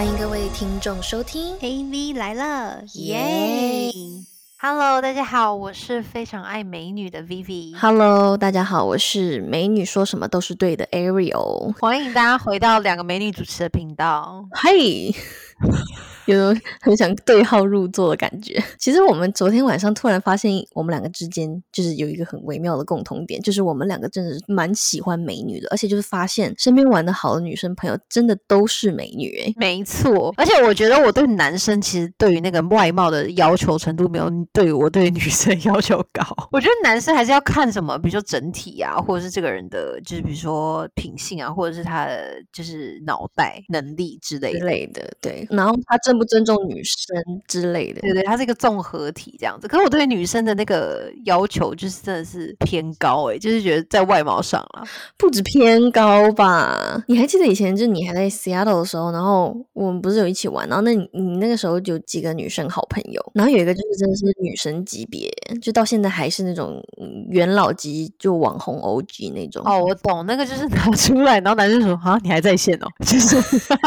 欢迎各位听众收听 AV 来了，耶！Hello，大家好，我是非常爱美女的 Vivi。！Hello，大家好，我是美女说什么都是对的 Ariel。欢迎大家回到两个美女主持的频道。嘿，有很想对号入座的感觉。其实我们昨天晚上突然发现，我们两个之间就是有一个很微妙的共同点，就是我们两个真的是蛮喜欢美女的，而且就是发现身边玩的好的女生朋友真的都是美女诶、没错，而且我觉得我对男生其实对于那个外貌的要求程度没有对我对女生 要求高。我觉得男生还是要看什么，比如说整体啊，或者是这个人的，就是比如说品性啊，或者是他的就是脑袋能力之类的。之类的，对。然后他尊不尊重女生之类的，对对，它是一个综合体这样子。可是我对女生的那个要求就是真的是偏高诶、就是觉得在外貌上啦，不止偏高吧？你还记得以前就你还在 Seattle 的时候，然后我们不是有一起玩，然后那你你那个时候有几个女生好朋友，然后有一个就是真的是女神级别，就到现在还是那种嗯元老级，就网红 OG 那种。哦，我懂，那个就是拿出来，然后男生说啊，你还在线哦，就是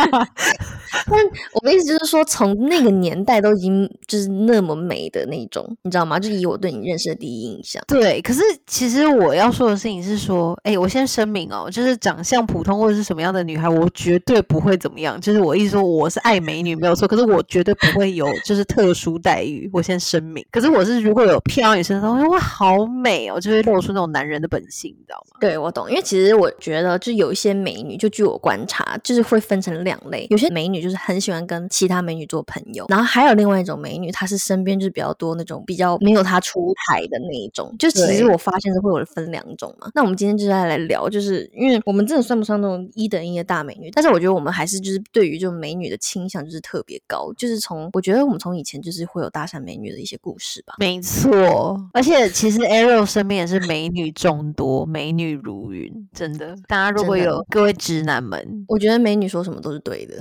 但我的意思就是说，从那个年代都已经就是那么美的那种，你知道吗？就以我对你认识的第一印象。对。可是其实我要说的事情是说，哎，我先声明哦，就是长相普通或者是什么样的女孩，我绝对不会怎么样。就是我意思说，我是爱美女没有错，可是我绝对不会有就是特殊待遇，我先声明。可是我是如果有漂亮女生说哇好美哦，就会露出那种男人的本性，你知道吗？对，我懂，因为其实我觉得，就有一些美女，就据我观察，就是会分成两类。有些美女就是很喜欢跟其他美女做朋友，然后还有另外一种美女，她是身边就是比较多那种比较没有她出台的那一种。就其实我发现是会有分两种嘛。那我们今天就是要来聊，就是因为我们真的算不上那种一等一的大美女，但是我觉得我们还是就是对于这种美女的倾向就是特别高，就是从我觉得我们从以前就是会有搭讪美女的一些故事吧。没错，而且其实 Arrow 身边也是美女众多，美女如云，真的。大家如果有各位直男们，我觉得美女说什么都是对的，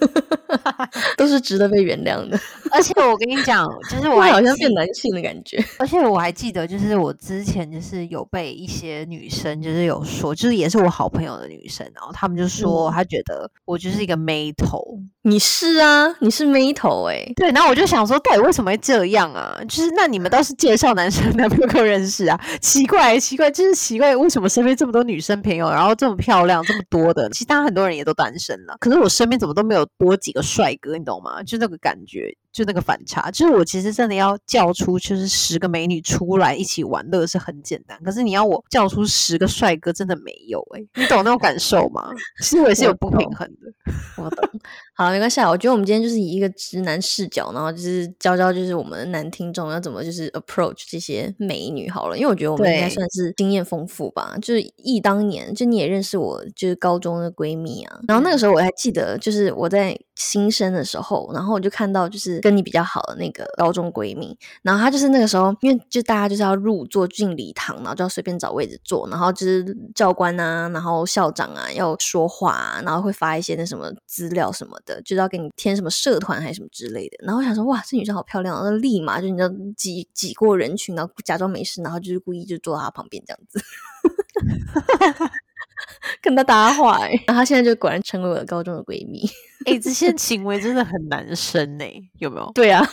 都是值得被原谅的。而且我跟你讲，就是我好像变男性的感觉。而且我还记得，就是我之前就是有被一些女生就是有说，就是也是我好朋友的女生，然后她们就说嗯她觉得我就是一个妹头。你是啊，你是妹头哎、对，然后我就想说，到底为什么会这样啊？就是那你们倒是介绍男生男 朋友给我认识啊？奇怪，奇怪，就是奇怪，为什么身边这么多女生朋友，然后这么漂亮，这么多的？其他很多人也都单身了，可是我身边怎么都没有多几个帅哥，你懂吗？就那个感觉，就那个反差，就是我其实真的要叫出就是十个美女出来一起玩乐是很简单，可是你要我叫出十个帅哥，真的没有诶、你懂那种感受吗？其实我也是有不平衡的。我懂。好，没关系啊。我觉得我们今天就是以一个直男视角，然后就是教教就是我们的男听众要怎么就是 approach 这些美女好了，因为我觉得我们应该算是经验丰富吧。就是忆当年，就你也认识我，就是高中的闺蜜啊。然后那个时候我还记得，就是我在新生的时候，然后我就看到就是跟你比较好的那个高中闺蜜，然后她就是那个时候，因为就大家就是要入座进礼堂，然后就要随便找位置坐，然后就是教官啊，然后校长啊要说话啊，然后会发一些那什么资料什么的，就是要给你填什么社团还是什么之类的。然后我想说，哇，这女生好漂亮，然后立马就你知道挤挤过人群，然后假装没事，然后就是故意就坐她旁边这样子。跟她搭话、欸，然后她现在就果然成为我的高中的闺蜜。哎、这些 行为真的很男生呢、有没有？对啊，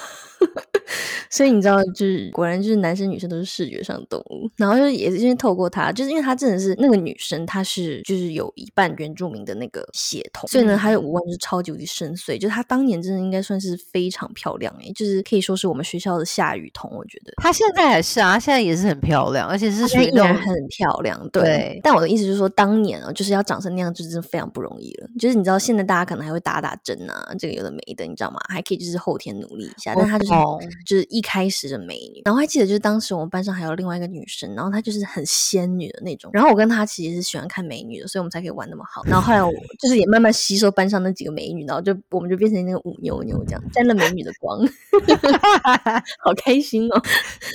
所以你知道，就是果然就是男生女生都是视觉上的动物。然后就是也是因为透过他，就是因为他真的是那个女生，她是就是有一半原住民的那个血统，所以呢，她的五官就是超级无敌深邃。就是她当年真的应该算是非常漂亮诶、就是可以说是我们学校的夏雨桐，我觉得。她现在还是啊，她现在也是很漂亮，而且是她属于那种现在依然很漂亮，对。对但我的意思就是说，当年哦，就是要长成那样，就是非常不容易了。就是你知道，现在大家可能还会打打针啊，这个有的没的，你知道吗？还可以就是后天努力一下，但她就是懂就是一开始的美女。然后还记得，就是当时我们班上还有另外一个女生，然后她就是很仙女的那种。然后我跟她其实是喜欢看美女的，所以我们才可以玩那么好。然后后来我 就是也慢慢吸收班上那几个美女，然后就我们就变成那个舞妞妞这样，沾了美女的光，好开心哦！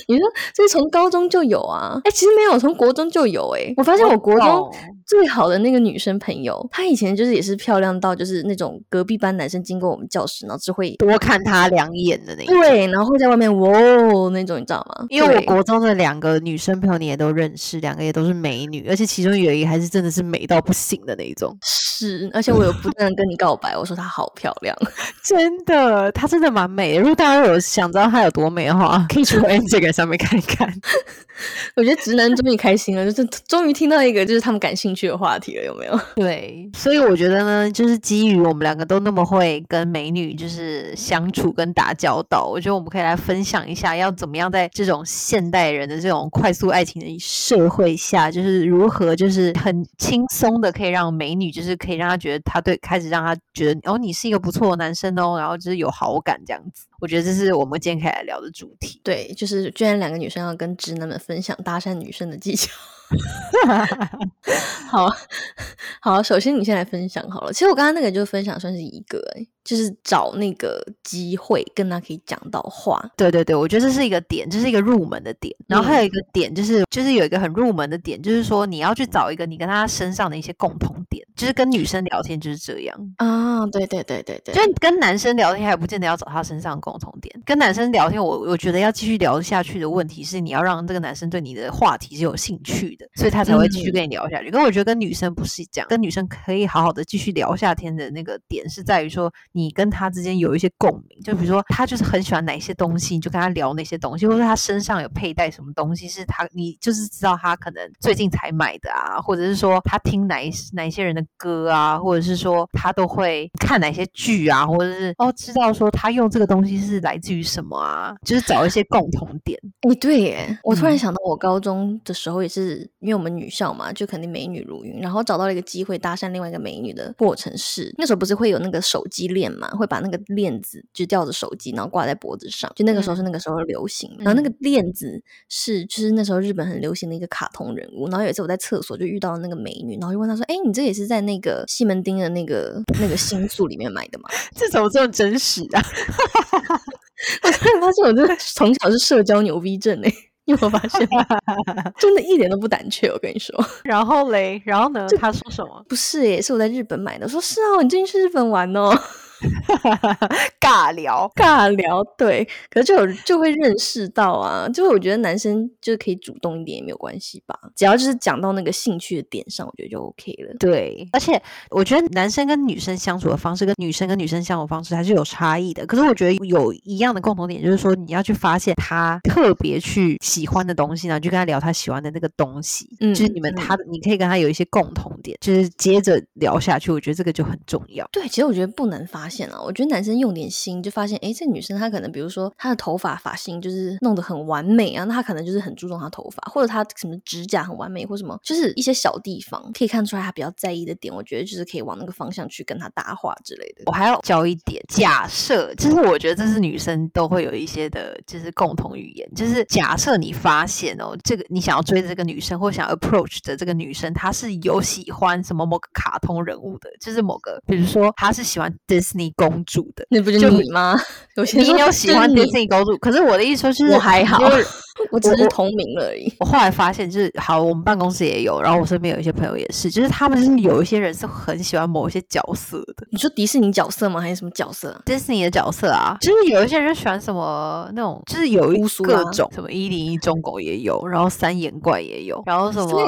你说这是从高中就有啊？哎，其实没有，从国中就有哎、我发现我国中懂最好的那个女生朋友，她以前就是也是漂亮到就是那种隔壁班男生经过我们教室，然后只会多看她两眼的那种。对，然后会在外面哇哦那种，你知道吗？因为我对国中的两个女生朋友你也都认识，两个也都是美女，而且其中有一个还是真的是美到不行的那一种。是，而且我有不断的跟你告白，我说她好漂亮，真的，她真的蛮美的。如果大家有想知道她有多美的话，可以去 Instagram 上面看一看。我觉得直男终于开心了，就是终于听到一个就是他们感兴趣的话题了，有没有？对，所以我觉得呢，就是基于我们两个都那么会跟美女就是相处跟打交道，我觉得我们可以来分享一下，要怎么样在这种现代人的这种快速爱情的社会下，就是如何就是很轻松的可以让美女，就是可以让他觉得他对开始让他觉得哦，你是一个不错的男生哦，然后就是有好感这样子。我觉得这是我们今天可以来聊的主题。对，就是居然两个女生要跟直男们分享搭讪女生的技巧。好 好，首先你先来分享好了。其实我刚刚那个就分享算是一个，哎，就是找那个机会跟他可以讲到话。对对对，我觉得这是一个点，这是一个入门的点。然后还有一个点，就是就是有一个很入门的点，就是说你要去找一个你跟他身上的一些共同点，就是跟女生聊天就是这样啊。对对对对对，就是跟男生聊天还不见得要找他身上共同点。跟男生聊天，我我觉得要继续聊下去的问题是，你要让这个男生对你的话题是有兴趣的。所以他才会继续跟你聊下去。可我觉得跟女生不是这样，跟女生可以好好的继续聊下天的那个点是在于说，你跟他之间有一些共鸣。就比如说，他就是很喜欢哪些东西，你就跟他聊那些东西，或者他身上有佩戴什么东西，是他你就是知道他可能最近才买的啊，或者是说他听哪一哪一些人的歌啊，或者是说他都会看哪些剧啊，或者是哦知道说他用这个东西是来自于什么啊，就是找一些共同点。哎，对耶，我突然想到我高中的时候也是。因为我们女校嘛，就肯定美女如云，然后找到了一个机会搭讪另外一个美女的过程是，那时候不是会有那个手机链嘛，会把那个链子就吊着手机，然后挂在脖子上，就那个时候是那个时候流行，然后那个链子是就是那时候日本很流行的一个卡通人物，然后有一次我在厕所就遇到了那个美女，然后就问她说：“哎，你这也是在那个西门町的那个那个新宿里面买的吗？这怎么这么真实啊？”我突然发现我这 从小是社交牛逼症哎。你有发现？真的一点都不胆怯，我跟你说。然后嘞，然后呢？他说什么？不是耶，是我在日本买的。我说是啊，你最近去日本玩哦。尬聊，尬聊，对，可是就有就会认识到啊，就是我觉得男生就是可以主动一点也没有关系吧，只要就是讲到那个兴趣的点上，我觉得就 OK 了。对，而且我觉得男生跟女生相处的方式跟女生跟女生相处方式还是有差异的。可是我觉得有一样的共同点，就是说你要去发现他特别去喜欢的东西呢，就跟他聊他喜欢的那个东西，嗯，就是你们他你可以跟他有一些共同点，就是接着聊下去，我觉得这个就很重要。对，其实我觉得不能发。发现了，我觉得男生用点心就发现，哎，这女生她可能，比如说她的头发发型就是弄得很完美啊，那她可能就是很注重她头发，或者她什么指甲很完美，或什么，就是一些小地方可以看出来她比较在意的点。我觉得就是可以往那个方向去跟她搭话之类的。我还要教一点，假设，就是我觉得这是女生都会有一些的，就是共同语言，就是假设你发现哦，这个你想要追的这个女生或想 approach 的这个女生，她是有喜欢什么某个卡通人物的，就是某个，比如说她是喜欢 Disney。你公主的，那不就你吗？有些你有喜欢迪士尼公主，可是我的意思说，就是我还好。我只是同名而已。我后来发现，就是好，我们办公室也有，然后我身边有一些朋友也是，就是他们是有一些人是很喜欢某一些角色的。你说迪士尼角色吗？还是什么角色？迪士尼的角色啊，就是有一些人喜欢什么那种，就是有一各种什么一零一中狗也有，然后三眼怪也有，然后什么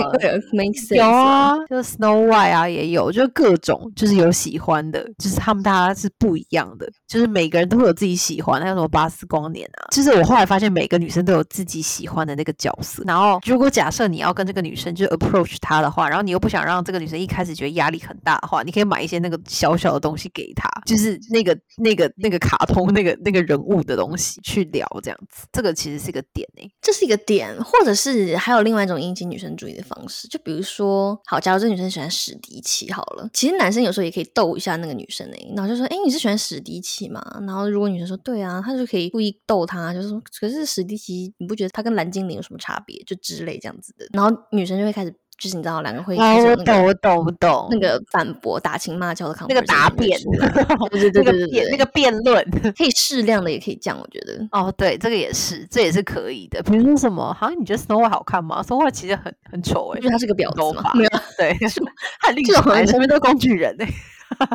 有啊，就是 Snow White 啊也有，就是各种就是有喜欢的，就是他们大家是不一样的，就是每个人都会有自己喜欢。还有什么巴斯光年啊，就是我后来发现每个女生都有自己。喜欢的那个角色，然后如果假设你要跟这个女生就 approach 她的话，然后你又不想让这个女生一开始觉得压力很大的话，你可以买一些那个小小的东西给她，就是那个那个那个卡通那个那个人物的东西去聊这样子，这个其实是一个点诶，这是一个点，或者是还有另外一种引起女生注意的方式，就比如说，好，假如这女生喜欢史迪奇，好了，其实男生有时候也可以逗一下那个女生诶，然后就说，哎，你是喜欢史迪奇吗？然后如果女生说对啊，他就可以故意逗她，就是说，可是史迪奇你不觉得？他跟蓝精灵有什么差别？就之类这样子的，然后女生就会开始，就是你知道，两个会开始我懂，我懂，我懂那个反驳、打情骂俏的，那个答辩，对对对对对，那个辩论，可以适量的，也可以这样，我觉得。哦，对，这个也是，这也是可以的。比如说什么，好像你觉得 Snow White 好看吗？Snow White 其实很很丑哎，因为他是个婊子嘛。没有，对，很厉害，身边都是工具人哎。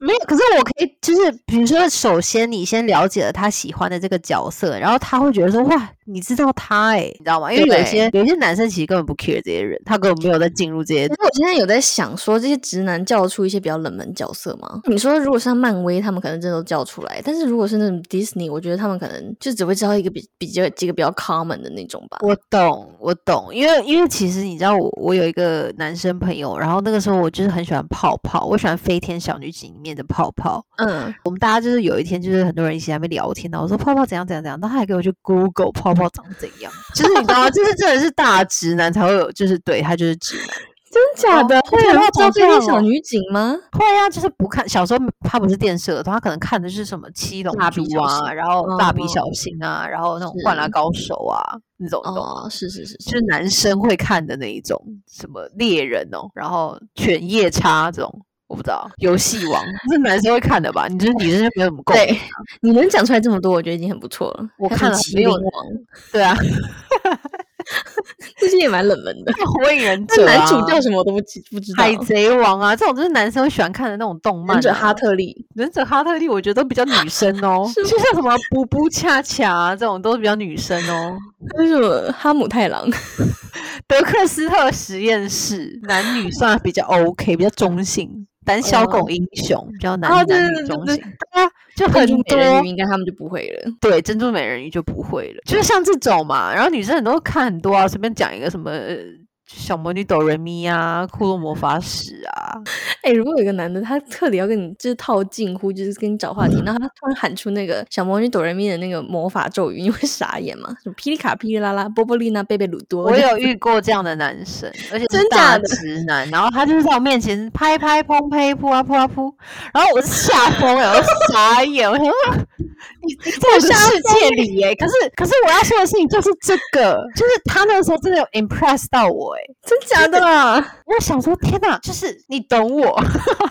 没有，可是我可以，就是比如说，首先你先了解了他喜欢的这个角色，然后他会觉得说，哇，你知道他哎、你知道吗？因为有一些有一些男生其实根本不 care 这些人，他根本没有在进入这些可是我现在有在想说，这些直男叫出一些比较冷门角色吗？你说如果像漫威，他们可能真的都叫出来，但是如果是那种 Disney，我觉得他们可能就只会知道一个比比较几个比较 common 的那种吧。我懂，我懂，因为因为其实你知道我我有一个男生朋友，然后那个时候我就是很喜欢泡泡，我喜欢《飞天小女警》里面的泡泡。嗯，我们大家就是有一天就是很多人一起在那边聊天，然后我说泡泡怎样怎样怎样，然后他还给我去 Google 泡泡长怎样，就是你知道吗？就是真的是大直男才会有，就是对他就是直男。真假的？会有人哦知道这样哦小女警吗？会啊，就是不看小时候他不是电视儿童，他可能看的是什么七龙珠啊，然后蜡笔哦小新啊，然后那种灌篮高手啊那种，懂吗？哦，是是是，就是是男生会看的那一种，什么猎人哦，然后犬夜叉这种，我不知道，游戏王这是男生会看的吧？你就是女生就没有什么共鸣对，你能讲出来这么多，我觉得已经很不错了。我看了没有麟王，对啊，这些也蛮冷门的。火影忍者、啊、男主叫什么我都不记不知道。海贼王啊，这种就是男生会喜欢看的那种动漫、啊。忍者哈特利，忍者哈特利，我觉得都比较女生哦，是就像什么布布恰恰啊，这种都是比较女生哦。为什么哈姆太郎？德克斯特实验室男女算比较 OK，比较中性。胆小狗英雄比较男哦男对对对对女中性，对啊，就很珍珠多美人鱼应该他们就不会了。对珍珠美人鱼就不会了，就是像这种嘛。然后女生很多看很多啊，随便讲一个什么呃小魔女哆瑞咪啊，库洛魔法使啊，哎、如果有一个男的，他特地要跟你就是套近乎，就是跟你找话题，然后他突然喊出那个小魔女哆瑞咪的那个魔法咒语，你会傻眼吗？什么霹雳卡、噼里啦啦、波波丽娜、贝贝鲁多？我有遇过这样的男生，而且是真的？直男，然后他就是在我面前拍拍砰呸扑啊扑啊扑，然后我是吓疯了，我傻眼，我想说你你在世界里耶，可是可是我要说的事情就是这个，就是他那个时候真的有 impress 到我哎，真假的啊？我想说天哪，就是你懂我，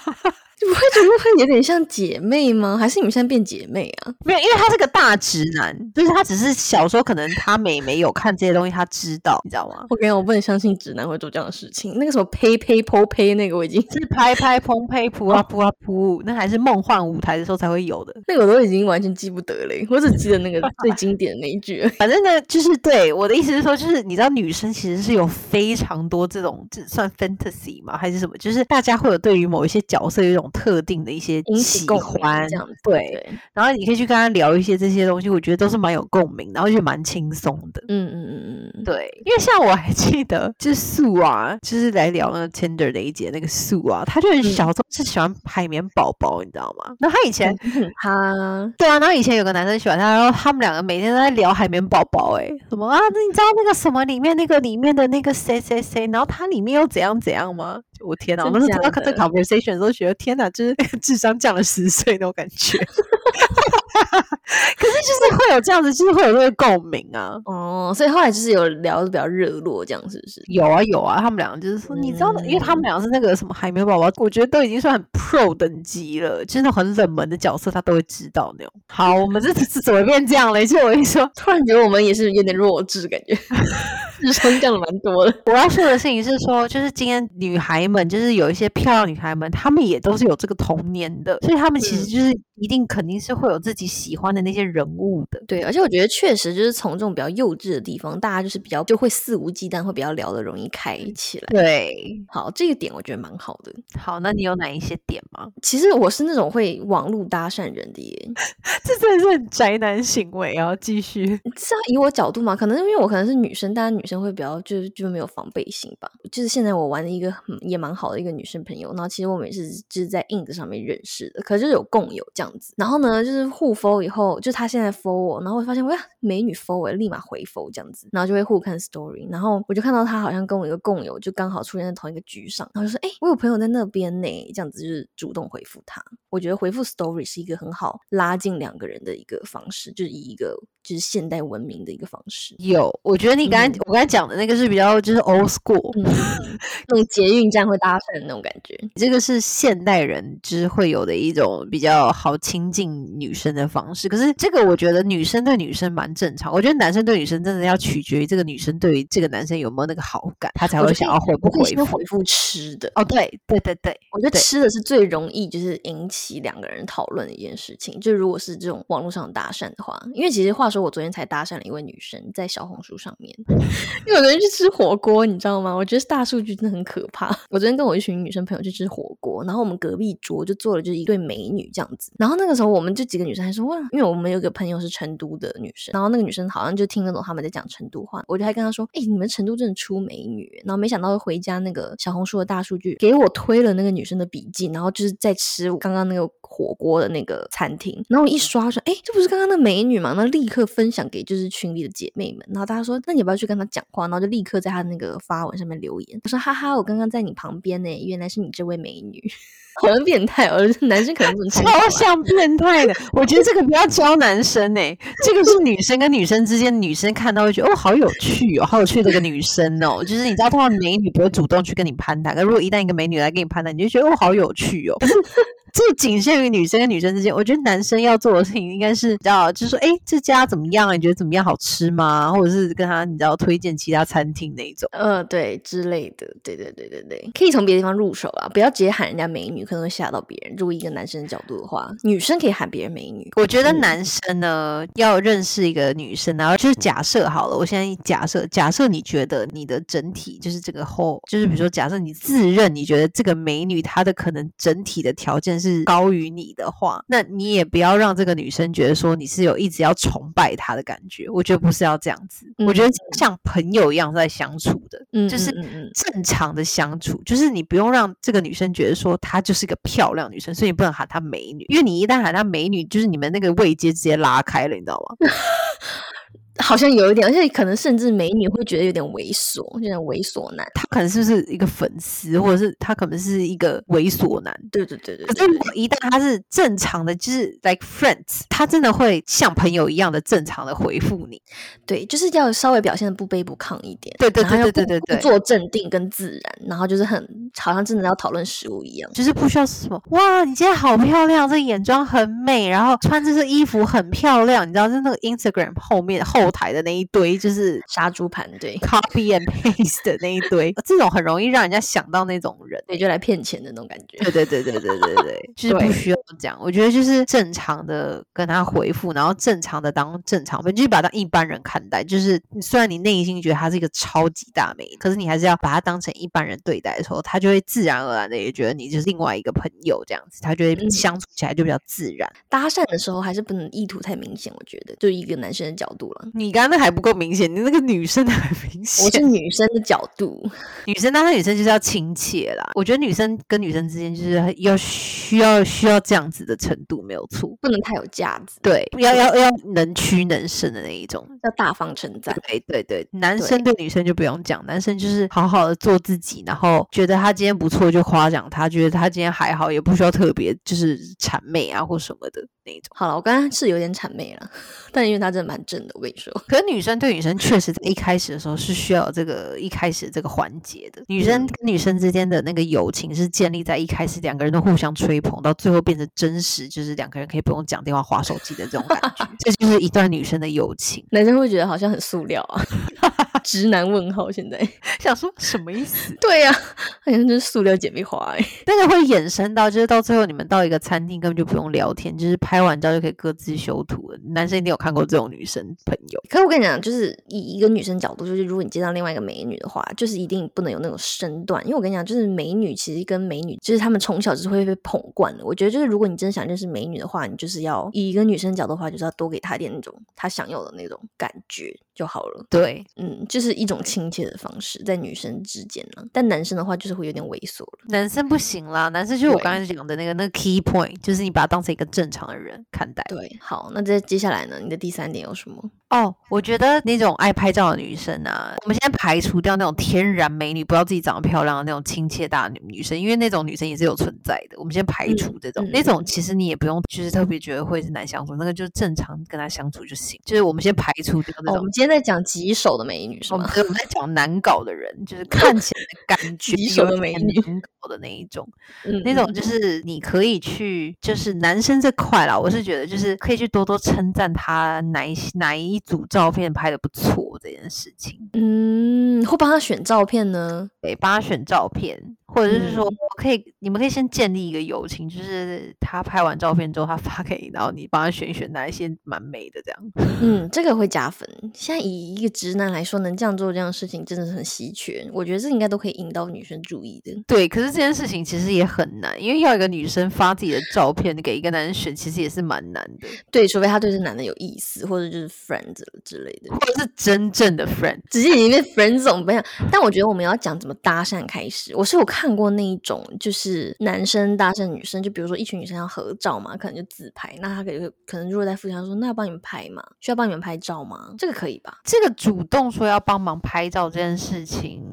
不会觉得会有点像姐妹吗？还是你们现在变姐妹啊？没有，因为他是个大直男，就是他只是小时候可能他妹妹有看这些东西，他知道，你知道吗？我跟你讲，我不能相信直男会做这样的事情。那个什么呸呸剖呸，那个我已经是拍拍砰呸扑啊扑啊扑，那还是梦幻舞台的时候才会有的。那个我都已经完全记不得了，我只记得那个最经典的那一句。反正呢，就是对我的意思是说，就是你知道女生其实是有非常多这种，这算 fantasy 吗？还是什么？就是大家会有对于某一些角色有一种特定的一些喜欢，这样，对。对，然后你可以去跟他聊一些这些东西，我觉得都是蛮有共鸣，然后就蛮轻松的。嗯嗯嗯，对，因为像我还记得，就是素啊，就是来聊那个 Tinder 的一节那个素啊，他就很嗯小时候是喜欢海绵宝宝，你知道吗？那他以前 他对啊，然后以前有个男生喜欢他，然后他们两个每天都在聊海绵宝宝，哎，什么啊？那你知道那个什么里面那个里面的那个谁谁谁，然后它里面又怎样怎样吗？我天哪！我真那时候听到假这 conversation 的时候，觉得天哪，就是智商降了十岁那种感觉。可是就是会有这样子，就是会有那个共鸣啊。哦，所以后来就是有聊的比较热络，这样是不是？有啊有啊，他们两个就是说，你知道，因为他们两个是那个什么海绵宝宝，我觉得都已经算很 pro 等级了，就是很冷门的角色，他都会知道那种。好，我们这次是怎么变这样了？就我跟你说，突然觉得我们也是有点弱智，感觉 智商降了蛮多的。我要说的事情是说，就是今天女孩们，就是有一些漂亮女孩们，她们也都是有这个童年的，所以她们其实就是一定肯定是会有自己喜欢的那些人物的。对，而且我觉得确实就是从这种比较幼稚的地方，大家就是比较就会肆无忌惮，会比较聊得容易开起来。对，好，这个点我觉得蛮好的。好，那你有哪一些点吗？其实我是那种会网络搭讪人的耶。这真的是很宅男行为啊！继续，是要以我角度嘛，可能因为我可能是女生，大家女生会比较就是就没有防备心吧。就是现在我玩的一个很也蛮好的一个女生朋友，然后其实我们也是就是在 ins 上面认识的，可是就是有共有这样子。然后呢，就是互 f 以后，就她现在 f 我，然后我发现哇美女 f 我，立马回 f 这样子，然后就会互看 story，然后我就看到她好像跟我一个共有就刚好出现在同一个局上，然后就说哎、我有朋友在那边呢，这样子就是主动回复她。我觉得回复 story 是一个很好拉近两个人的一个方式，就是以一个就是现代文明的一个方式。有，我觉得你刚才、嗯我刚才讲的那个是比较就是 old school，嗯，那种捷运站会搭讪的那种感觉。这个是现代人就是会有的一种比较好亲近女生的方式。可是这个我觉得女生对女生蛮正常，我觉得男生对女生真的要取决于这个女生对于这个男生有没有那个好感，他才会想要回不回复。回复吃的哦，对对对对，我觉得吃的是最容易就是引起两个人讨论的一件事情。就如果是这种网络上搭讪的话，因为其实话说我昨天才搭讪了一位女生，在小红书上面，因为有人去吃火锅，你知道吗？我觉得大数据真的很可怕。我昨天跟我一群女生朋友去吃火锅，然后我们隔壁桌就坐了就是一对美女这样子。然后那个时候我们这几个女生还说哇，因为我们有个朋友是成都的女生，然后那个女生好像就听得懂他们在讲成都话，我就还跟她说，哎，你们成都真的出美女。然后没想到回家那个小红书的大数据给我推了那个女生的笔记，然后就是在吃刚刚那个火锅的那个餐厅。然后我一刷说，哎，这不是刚刚那美女吗？那立刻分享给就是群里的姐妹们。然后大家说，那你要不要去跟她讲话？然后就立刻在他那个发文上面留言，我说哈哈，我刚刚在你旁边呢，原来是你这位美女。好像变态哦，男生可能超像变态的。我觉得这个不要教男生哎，这个是女生跟女生之间，女生看到会觉得哦，好有趣哦，好有趣的一个女生哦。就是你知道，通常美女不会主动去跟你攀谈，可如果一旦一个美女来跟你攀谈，你就觉得哦，好有趣哦。这仅限于女生跟女生之间，我觉得男生要做的事情应该是，你知道，就是说，哎，这家怎么样？你觉得怎么样？好吃吗？或者是跟他，你知道，推荐其他餐厅那一种，呃，对之类的，对对对对对，可以从别的地方入手啊，不要直接喊人家美女，可能会吓到别人。如果一个男生的角度的话，女生可以喊别人美女。我觉得男生呢，要认识一个女生，然后就是假设好了，我现在假设，假设你觉得你的整体就是这个后，就是比如说，假设你自认你觉得这个美女她的可能整体的条件是高于你。的话，那你也不要让这个女生觉得说你是有一直要崇拜她的感觉。我觉得不是要这样子，我觉得像朋友一样在相处的，就是正常的相处。就是你不用让这个女生觉得说她就是一个漂亮女生，所以你不能喊她美女，因为你一旦喊她美女，就是你们那个位阶直接拉开了，你知道吗？好像有一点，而且可能甚至美女会觉得有点猥琐，有点猥琐男。他可能是不是一个粉丝，或者是他可能是一个猥琐男？对对对对。可是一旦他是正常的，就是 like friends，他真的会像朋友一样的正常的回复你。对，就是要稍微表现的不卑不亢一点。对对对对对对，做镇定跟自然，然后就是很好像真的要讨论食物一样，就是不需要什么哇，你今天好漂亮，这眼妆很美，然后穿这身衣服很漂亮，你知道，是那个 Instagram 后面后。台的那一堆就是杀猪盘，对，copy and paste 的那一堆，这种很容易让人家想到那种人，对，就来骗钱的那种感觉。对对对对对对对，就是不需要讲。我觉得就是正常的跟他回复，然后正常的当正常，就是把他当一般人看待。就是虽然你内心觉得他是一个超级大美，可是你还是要把他当成一般人对待的时候，他就会自然而然的也觉得你就是另外一个朋友这样子，他就会相处起来就比较自然。搭讪的时候还是不能意图太明显，我觉得，就一个男生的角度了。你刚刚那还不够明显，你那个女生的很明显。我是女生的角度，女生当然女生就是要亲切啦。我觉得女生跟女生之间就是要需要需要这样子的程度没有错，不能太有架子。对，要要要能屈能伸的那一种，要大方称赞。对对对，男生对女生就不用讲，男生就是好好的做自己，然后觉得他今天不错就夸奖他，觉得他今天还好也不需要特别就是谄媚啊或什么的那种。好了，我刚刚是有点谄媚了，但因为他真的蛮正的，我跟你说。可是女生对。女生确实在一开始的时候是需要这个一开始这个环节的。女生跟女生之间的那个友情是建立在一开始两个人都互相吹捧，到最后变成真实，就是两个人可以不用讲电话、划手机的这种感觉。这就是一段女生的友情。男生会觉得好像很塑料啊，直男问号。现在想说什么意思？对呀，好像就是塑料姐妹花哎。但是会衍生到，就是到最后你们到一个餐厅根本就不用聊天，就是拍完照就可以各自修图了。男生一定有看过这种女生朋友。可是我跟你讲，就是。以一个女生角度，就是如果你见到另外一个美女的话，就是一定不能有那种身段，因为我跟你讲，就是美女其实跟美女，就是她们从小就是会被捧惯的。我觉得就是如果你真的想认识美女的话，你就是要以一个女生角度的话，就是要多给她点那种她想要的那种感觉就好了。对，嗯，就是一种亲切的方式在女生之间呢。但男生的话就是会有点猥琐了。男生不行啦，男生就是我刚才讲的那个那个 key point，就是你把他当成一个正常的人看待。对，好，那这接下来呢？你的第三点有什么？哦，我觉得那种爱拍照的女生啊，我们现在排除掉那种天然美女，不知道自己长得漂亮的那种亲切大女女生，因为那种女生也是有存在的。我们先排除这种，那种其实你也不用就是特别觉得会是难相处，那个就是正常跟她相处就行。就是我们先排除掉那种。我们今天在讲棘手的美女是吗？我们在讲难搞的人，就是看起来感 觉棘手的美女难搞的那一种，那种就是你可以去，就是男生这块啦，我是觉得就是可以去多多称赞他哪一哪一。组照片拍的不错这件事情，嗯，会帮他选照片呢，对，帮他选照片。或者是说，可以，你们可以先建立一个友情，就是他拍完照片之后，他发给你，然后你帮他选一选哪一些蛮美的这样。嗯，这个会加分。现在以一个直男来说，能这样做这样的事情真的是很稀缺。我觉得这应该都可以引到女生注意的。对，可是这件事情其实也很难，因为要一个女生发自己的照片给一个男人选，其实也是蛮难的。对，除非他对这男的有意思，或者就是 friends 之类的，或者是真正的 friend，直接已经被 friend 总不一样。但我觉得我们要讲怎么搭讪开始，我是有看过那一种，就是男生搭讪女生，就比如说一群女生要合照嘛，可能就自拍，那他可能可能如果在附近说，那要帮你们拍嘛？需要帮你们拍照吗？这个可以吧？这个主动说要帮忙拍照这件事情，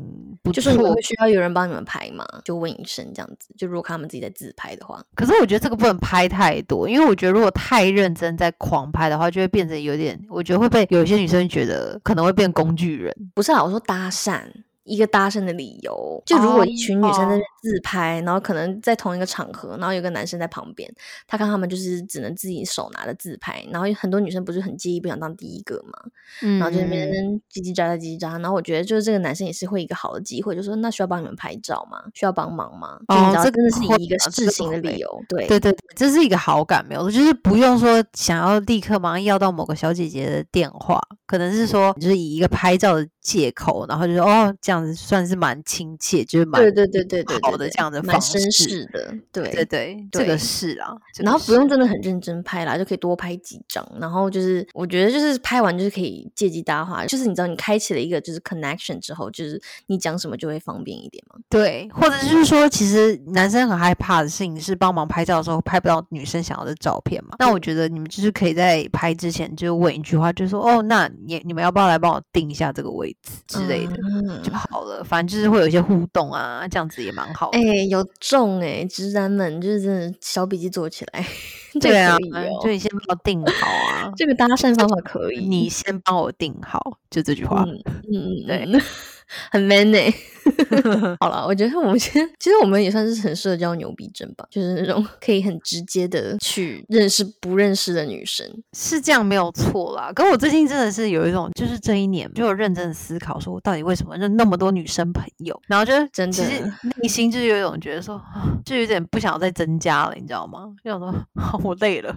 就是你会需要有人帮你们拍吗？就问一声这样子。就如果看他们自己在自拍的话，可是我觉得这个不能拍太多，因为我觉得如果太认真在狂拍的话，就会变成有点，我觉得会被有些女生觉得可能会变工具人。不是啊，我说搭讪。一个搭讪的理由，就如果一群女生在自拍，然后可能在同一个场合，然后有个男生在旁边，他看他们就是只能自己手拿着自拍，然后很多女生不是很介意，不想当第一个嘛，然后就那边叽叽喳喳叽叽喳，然后我觉得就是这个男生也是会一个好的机会，就说那需要帮你们拍照吗？需要帮忙吗？哦，这真的是以一个事情的理由，对对对，这是一个好感没有，就是不用说想要立刻马上要到某个小姐姐的电话，可能是说就是以一个拍照的借口，然后就说哦这样。算是蛮亲切，就是蛮对对对对对好的这样的蛮绅士的，对对对，这个是啊。然后不用真的很认真拍啦，就可以多拍几张。然后就是我觉得就是拍完就是可以借机搭话，就是你知道你开启了一个就是 connection 之后，就是你讲什么就会方便一点嘛。对，或者就是说，其实男生很害怕的事情是帮忙拍照的时候拍不到女生想要的照片嘛。那我觉得你们就是可以在拍之前就问一句话，就说哦，那你你们要不要来帮我定一下这个位置之类的嗯就好了。反正就是会有一些互动啊，这样子也蛮好。哎，有中哎，直男们就是真的小笔记做起来，对啊，就你先帮我定好啊，这个搭讪方法可以，你先帮我定好，就这句话，嗯嗯，对。很 man 呢。好了，我觉得我们先，其实我们也算是很社交牛逼症吧，就是那种可以很直接的去认识不认识的女生，是这样没有错啦。可我最近真的是有一种，就是这一年就有认真的思考，说我到底为什么认那么多女生朋友，然后就真的内心就是有一种觉得说，就有点不想再增加了，你知道吗？就想说 我累了，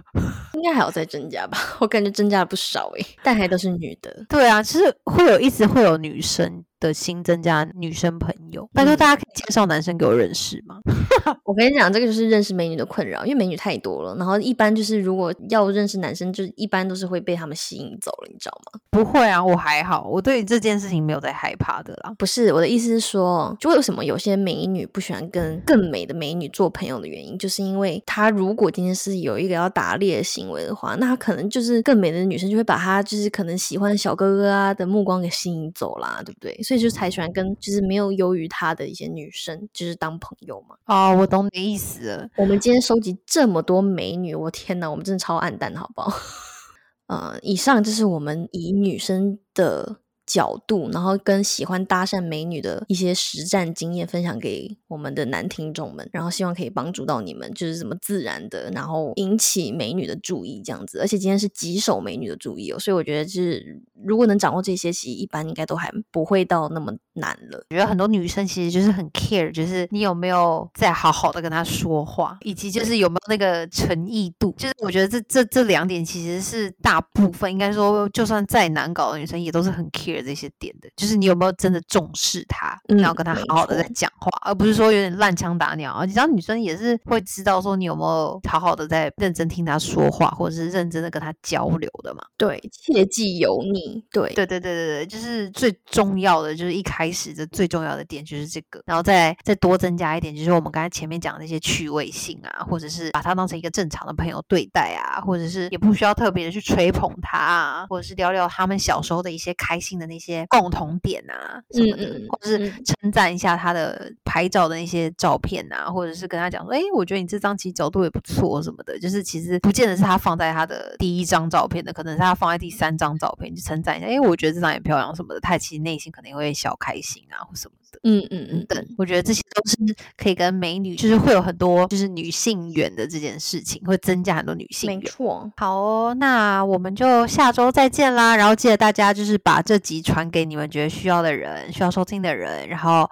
应该还要再增加吧？我感觉增加了不少诶，但还都是女的。对啊，其实会有一直会有女生。的新增加女生朋友，拜托大家可以介绍男生给我认识吗？我跟你讲，这个就是认识美女的困扰，因为美女太多了。然后一般就是如果要认识男生，就一般都是会被他们吸引走了，你知道吗？不会啊，我还好，我对这件事情没有在害怕的啦。不是我的意思是说，就为什么有些美女不喜欢跟更美的美女做朋友的原因，就是因为她如果今天是有一个要打猎的行为的话，那她可能就是更美的女生就会把她就是可能喜欢小哥哥啊的目光给吸引走啦，对不对？所以就才喜欢跟就是没有优于他的一些女生，就是当朋友嘛。哦，我懂你的意思了。我们今天收集这么多美女，我天哪，我们真的超暗淡，好不好？呃，以上就是我们以女生的。角度，然后跟喜欢搭讪美女的一些实战经验分享给我们的男听众们，然后希望可以帮助到你们，就是怎么自然的，然后引起美女的注意这样子。而且今天是棘手美女的注意哦，所以我觉得就是如果能掌握这些，其实一般应该都还不会到那么难了。我觉得很多女生其实就是很 care，就是你有没有在好好的跟她说话，以及就是有没有那个诚意度。就是我觉得这这这两点其实是大部分应该说，就算再难搞的女生也都是很 care。这些点的，就是你有没有真的重视他，然后跟他好好的在讲话，而不是说有点乱枪打鸟啊。你知道女生也是会知道说你有没有好好的在认真听他说话，或者是认真的跟他交流的嘛？对，切记油腻。对对对对对对，就是最重要的，就是一开始的最重要的点就是这个，然后再再多增加一点，就是我们刚才前面讲的那些趣味性啊，或者是把他当成一个正常的朋友对待啊，或者是也不需要特别的去吹捧他啊，或者是聊聊他们小时候的一些开心的那些共同点啊什么的，嗯嗯或者是嗯。称赞一下他的拍照的那些照片啊，或者是跟他讲说，哎，我觉得你这张其实角度也不错什么的，就是其实不见得是他放在他的第一张照片的，可能是他放在第三张照片，就称赞一下，哎，我觉得这张也漂亮什么的，他其实内心可能会小开心啊或什么的。嗯嗯嗯等嗯，，我觉得这些都是可以跟美女，就是会有很多就是女性缘的这件事情，会增加很多女性缘没。错。好哦，那我们就下周再见啦。然后记得大家就是把这集传给你们觉得需要的人、需要收听的人，然后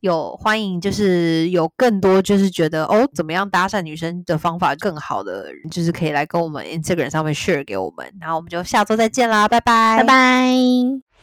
有欢迎就是有更多就是觉得哦怎么样搭讪女生的方法更好的人，就是可以来跟我们 Instagram 上面 share 给我们。然后我们就下周再见啦，拜拜，拜拜。